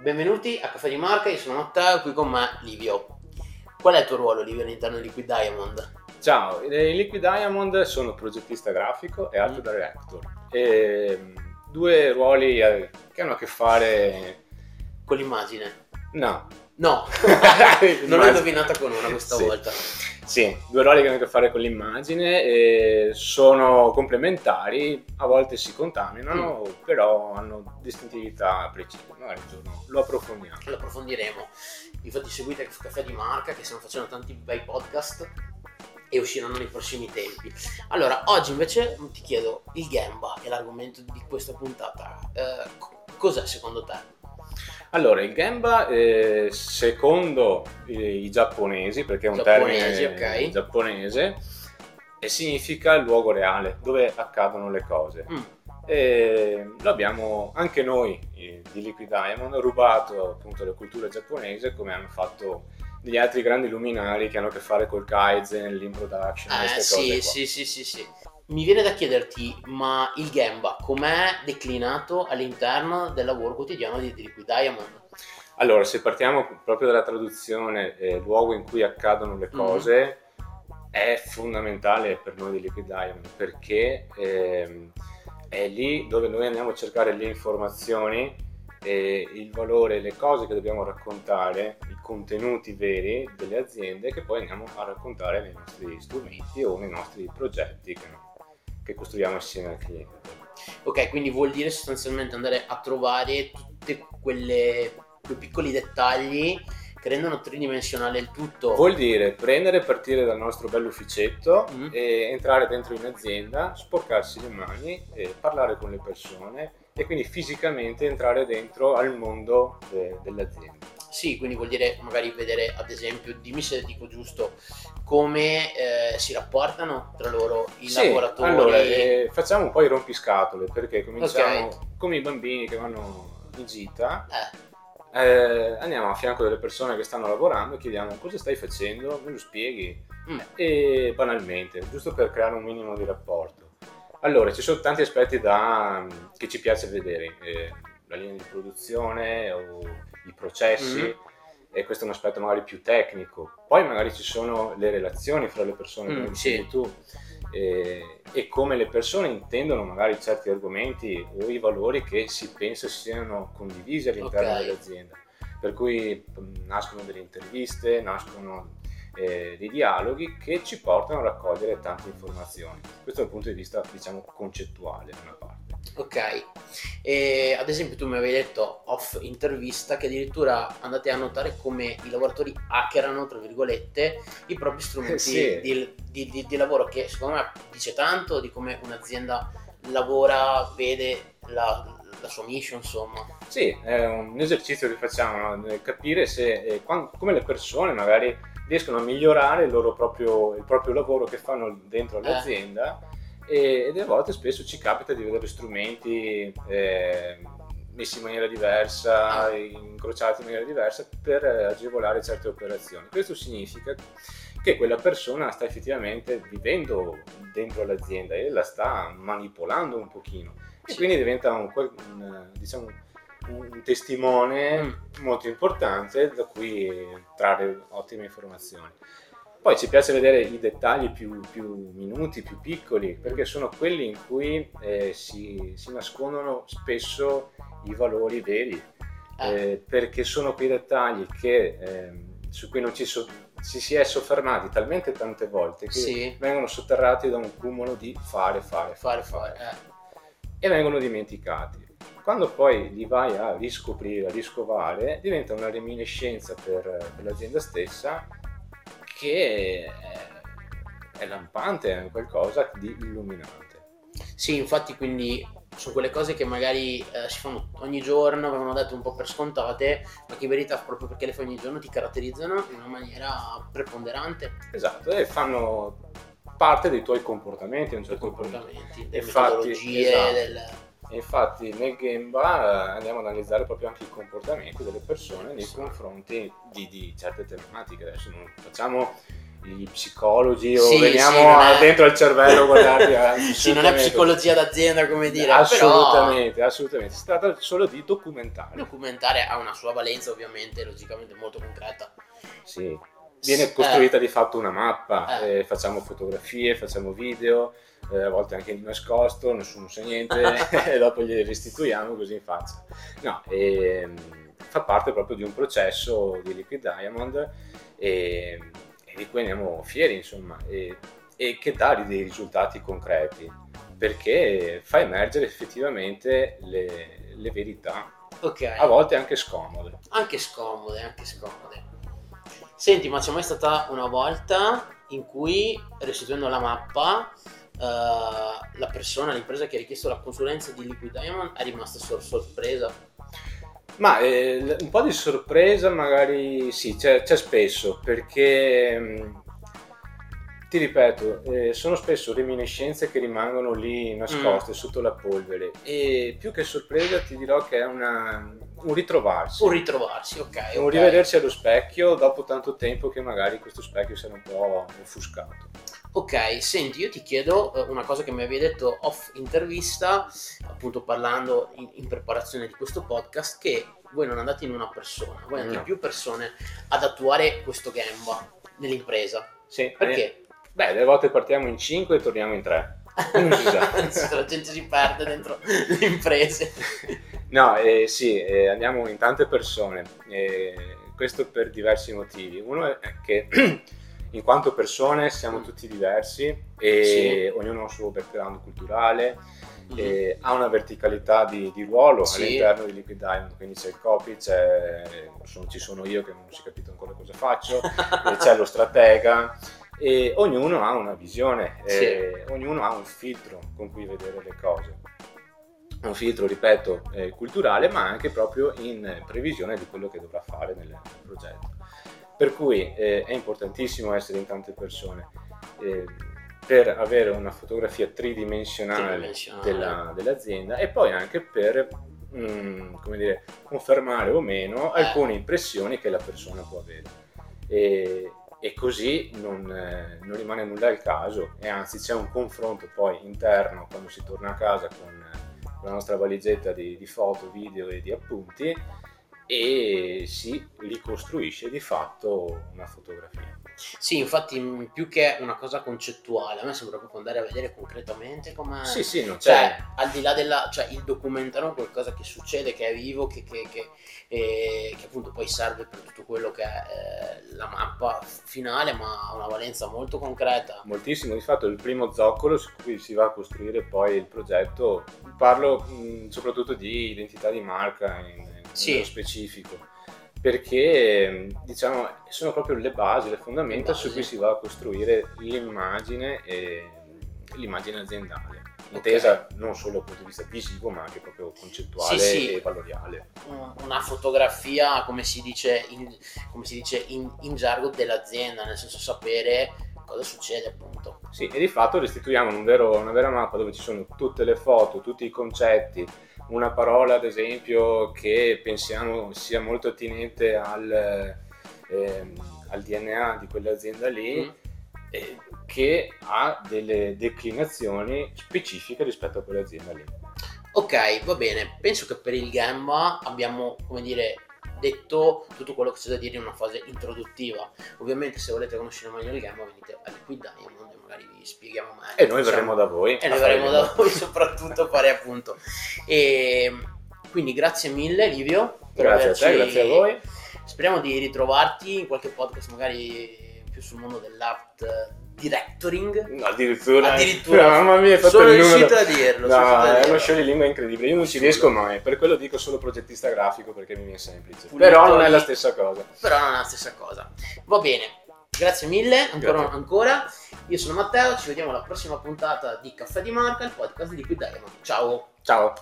Benvenuti a Caffè di Marca, io sono Matteo, qui con me Livio. Qual è il tuo ruolo Livio all'interno di Liquid Diamond? Ciao, in Liquid Diamond sono progettista grafico e art Mm. director. E, mm, due ruoli eh, che hanno a che fare... Con l'immagine? No. No, non l'ho indovinata con una questa Sì. volta. Sì, due ruoli che hanno a che fare con l'immagine sono complementari, a volte si contaminano, Mm. però hanno distintività precise. Magari un giorno lo approfondiamo. Lo approfondiremo. Infatti seguite Caffè di Marca che stiamo facendo tanti bei podcast e usciranno nei prossimi tempi. Allora, oggi invece ti chiedo il Gamba, che è l'argomento di questa puntata. Eh, co- cos'è secondo te? Allora, il Gemba, eh, secondo i, i giapponesi, perché è un Giapponesi, termine ok. giapponese, significa luogo reale, dove accadono le cose. Mm, E lo abbiamo anche noi di Liquid Diamond rubato appunto la cultura giapponese come hanno fatto degli altri grandi luminari che hanno a che fare col Kaizen, l'improduction, Eh, queste sì, cose qua. sì, sì, sì, sì. Mi viene da chiederti, ma il Gamba com'è declinato all'interno del lavoro quotidiano di, di Liquid Diamond? Allora, se partiamo proprio dalla traduzione, eh, luogo in cui accadono le Mhm. cose, è fondamentale per noi di Liquid Diamond perché ehm, è lì dove noi andiamo a cercare le informazioni e il valore, le cose che dobbiamo raccontare, i contenuti veri delle aziende che poi andiamo a raccontare nei nostri strumenti o nei nostri progetti che, che costruiamo assieme al cliente. Ok, quindi vuol dire sostanzialmente andare a trovare quelle quei piccoli dettagli che rendono tridimensionale il tutto. Vuol dire prendere e partire dal nostro bell'ufficetto Mm. e entrare dentro in azienda, sporcarsi le mani, e parlare con le persone e quindi fisicamente entrare dentro al mondo de- dell'azienda. Sì, quindi vuol dire magari vedere, ad esempio, dimmi se dico giusto, come eh, si rapportano tra loro i Sì, lavoratori. allora eh, facciamo un po' i rompiscatole perché cominciamo Ok. come i bambini che vanno in gita. Eh, eh, andiamo a fianco delle persone che stanno lavorando e chiediamo cosa stai facendo, me lo spieghi mm, e banalmente, giusto per creare un minimo di rapporto. Allora, ci sono tanti aspetti da- che ci piace vedere, eh, la linea di produzione o i processi, Mhm. e questo è un aspetto magari più tecnico. Poi magari ci sono le relazioni fra le persone, Mm, come sì. tu, eh, e come le persone intendono magari certi argomenti o i valori che si pensa siano condivisi all'interno Ok. dell'azienda. Per cui mh, nascono delle interviste, nascono eh, dei dialoghi che ci portano a raccogliere tante informazioni. Questo dal punto di vista, diciamo, concettuale da una parte. ok. E ad esempio tu mi avevi detto off intervista che addirittura andate a notare come i lavoratori hackerano, tra virgolette, i propri strumenti Sì. di, di- di- di lavoro che secondo me dice tanto di come un'azienda lavora, vede la, la sua mission, insomma. Sì, è un esercizio che facciamo, no? capire se, eh, quan- come le persone magari riescono a migliorare il, loro proprio, il proprio lavoro che fanno dentro l'azienda e, e delle volte spesso ci capita di vedere strumenti eh, messi in maniera diversa, incrociati in maniera diversa per eh, agevolare certe operazioni. Questo significa che quella persona sta effettivamente vivendo dentro l'azienda e la sta manipolando un pochino e Sì. quindi diventa un, un, diciamo, un testimone Mm. molto importante da cui trarre ottime informazioni. Poi ci piace vedere i dettagli più, più minuti, più piccoli, perché sono quelli in cui eh, si, si nascondono spesso i valori veri, Eh, eh, perché sono quei dettagli che, ehm, su cui non ci, so- ci si è soffermati talmente tante volte che sì, vengono sotterrati da un cumolo di fare, fare, fare, fare. eh. e vengono dimenticati. Quando poi li vai a riscoprire, a riscovare, diventa una reminiscenza per, per l'azienda stessa che è, è lampante, è qualcosa di illuminante. Sì, infatti quindi sono quelle cose che magari eh, si fanno ogni giorno, vengono dette un po' per scontate, ma che in verità proprio perché le fai ogni giorno ti caratterizzano in una maniera preponderante Esatto, e fanno parte dei tuoi comportamenti a un certo punto. comportamenti, delle Infatti, metodologie, esatto. del... E infatti nel Gemba eh, andiamo ad analizzare proprio anche i comportamenti delle persone nei confronti di, di certe tematiche. Adesso non facciamo gli psicologi o Sì, veniamo sì, è- dentro al cervello a guardarti. sì, non è psicologia d'azienda come dire, Assolutamente, assolutamente. Si tratta solo di però documentare. il documentaire ha una sua valenza ovviamente, logicamente molto concreta. Sì. Viene costruita di fatto una mappa, Eh. eh, facciamo fotografie, facciamo video, eh, a volte anche nascosto, nessuno sa niente e dopo glieli restituiamo così in faccia. No, ehm, fa parte proprio di un processo di Liquid Diamond e, e di cui andiamo fieri, insomma, e, e che dà dei risultati concreti perché fa emergere effettivamente le, le verità, Ok. a volte anche scomode. Anche scomode, anche scomode. Senti, ma c'è mai stata una volta in cui, restituendo la mappa, la persona, l'impresa che ha richiesto la consulenza di Liquid Diamond è rimasta sor- sorpresa? Ma eh, un po' di sorpresa magari sì, c'è, c'è spesso perché mh, ti ripeto, eh, sono spesso reminiscenze che rimangono lì nascoste sotto la polvere e più che sorpresa ti dirò che è una- un ritrovarsi, Un ritrovarsi, ok. un ok. rivedersi allo specchio dopo tanto tempo che magari questo specchio si era un po' offuscato. Ok, senti, io ti chiedo eh, una cosa che mi avevi detto off intervista, appunto parlando in, in preparazione di questo podcast, che voi non andate in una persona, voi andate in No. più persone ad attuare questo Gamba nell'impresa. Sì, Perché? Beh, delle volte partiamo in 5 e torniamo in 3. Non si sa. la gente si perde dentro le imprese. No, eh, sì, eh, andiamo in tante persone, eh, questo per diversi motivi. Uno è che in quanto persone siamo tutti diversi e Sì. ognuno ha il suo background culturale, Mhm. eh, ha una verticalità di, di ruolo Sì. all'interno di Liquid Diamond, quindi c'è il copy, c'è, sono- ci sono io che non si è capito ancora cosa faccio, c'è lo stratega e ognuno ha una visione, eh, ognuno ha un filtro con cui vedere le cose. Un filtro, ripeto, eh, culturale, ma anche proprio in previsione di quello che dovrà fare nel, nel progetto. Per cui eh, è importantissimo essere in tante persone eh, per avere una fotografia tridimensionale, Tridimensionale. della- dell'azienda e poi anche per mm, come dire, confermare o meno Eh. alcune impressioni che la persona può avere. E, e così non, eh, non rimane nulla al caso e anzi c'è un confronto poi interno quando si torna a casa con, con la nostra valigetta di, di foto, video e di appunti e si ricostruisce di fatto una fotografia. Sì, infatti, più che una cosa concettuale, a me sembra proprio andare a vedere concretamente come. Sì, sì, non c'è... Cioè, al di là della. cioè, il documentare è qualcosa che succede, che è vivo, che, che- che- eh, che appunto poi serve per tutto quello che è eh, la mappa finale, ma ha una valenza molto concreta. moltissimo. Di fatto il primo zoccolo su cui si va a costruire poi il progetto, parlo mh, soprattutto di identità di marca in Sì. nello specifico, perché diciamo sono proprio le basi, le fondamenta Le basi. su cui si va a costruire l'immagine e l'immagine aziendale. Intesa non solo dal punto di vista visivo, ma anche proprio concettuale Sì, sì. e valoriale. Un- Una fotografia, come si dice in, come si dice in, in gergo, dell'azienda, nel senso sapere cosa succede, appunto. Sì, e di fatto restituiamo un vero- una vera mappa dove ci sono tutte le foto, tutti i concetti, una parola ad esempio che pensiamo sia molto attinente al, ehm, al DNA di quell'azienda lì, eh, che ha delle declinazioni specifiche rispetto a quell'azienda lì. Ok, va bene. Penso che per il Gamba abbiamo, come dire, detto tutto quello che c'è da dire in una fase introduttiva. Ovviamente, se volete conoscere meglio il Gamba, venite a Liquid Diamond e magari vi spieghiamo meglio. E noi Diciamo, verremo da voi. E noi verremo da voi, soprattutto a fare appunto. E quindi, grazie mille, Livio. per Grazie a te, averci- grazie a voi. Speriamo di ritrovarti in qualche podcast, magari più sul mondo dell'art directoring. No, addirittura, Addirittura. mamma mia, hai fatto Sono il riuscito a dirlo. No, a è dirlo. uno scioglilingua incredibile. Io non ci riesco mai, per quello dico solo progettista grafico perché mi viene semplice. Pulito Però non è la stessa cosa. però non è la stessa cosa. Va bene, grazie mille ancora. Grazie. ancora. Io sono Matteo, ci vediamo alla prossima puntata di Caffè di Marca, il podcast di Liquid Diamond. Ciao! Ciao.